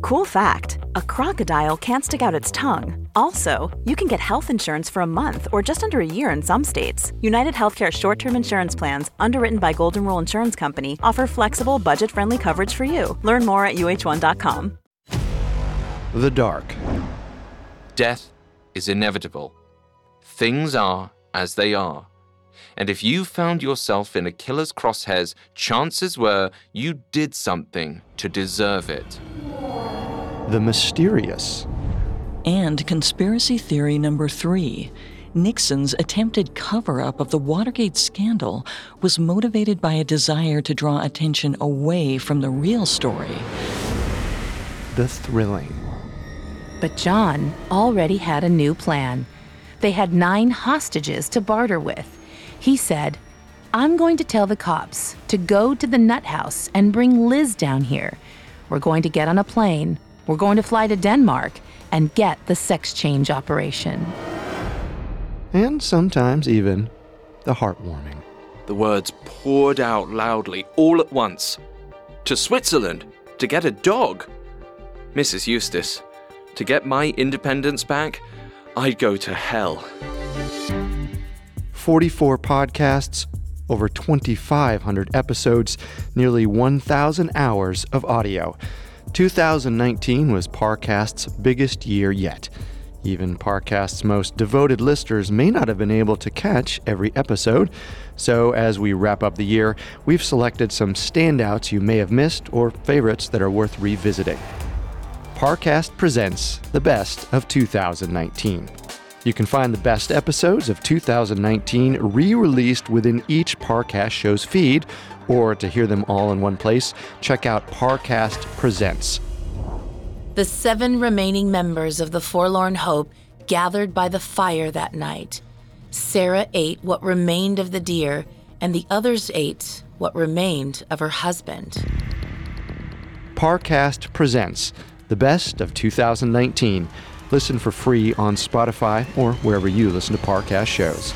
Cool fact a crocodile can't stick out its tongue. Also, you can get health insurance for a month or just under a year in some states. United Healthcare short term insurance plans, underwritten by Golden Rule Insurance Company, offer flexible, budget friendly coverage for you. Learn more at uh1.com. The Dark. Death is inevitable. Things are as they are. And if you found yourself in a killer's crosshairs, chances were you did something to deserve it. The Mysterious. And conspiracy theory number three Nixon's attempted cover up of the Watergate scandal was motivated by a desire to draw attention away from the real story. The Thrilling. But John already had a new plan. They had nine hostages to barter with. He said, I'm going to tell the cops to go to the nut house and bring Liz down here. We're going to get on a plane. We're going to fly to Denmark and get the sex change operation. And sometimes even the heartwarming. The words poured out loudly all at once. To Switzerland, to get a dog. Mrs. Eustace, to get my independence back, I'd go to hell. 44 podcasts, over 2,500 episodes, nearly 1,000 hours of audio. 2019 was Parcast's biggest year yet. Even Parcast's most devoted listeners may not have been able to catch every episode, so as we wrap up the year, we've selected some standouts you may have missed or favorites that are worth revisiting. Parcast presents the best of 2019. You can find the best episodes of 2019 re released within each Parcast show's feed, or to hear them all in one place, check out Parcast Presents. The seven remaining members of the Forlorn Hope gathered by the fire that night. Sarah ate what remained of the deer, and the others ate what remained of her husband. Parcast Presents the best of 2019. Listen for free on Spotify or wherever you listen to Parcast shows.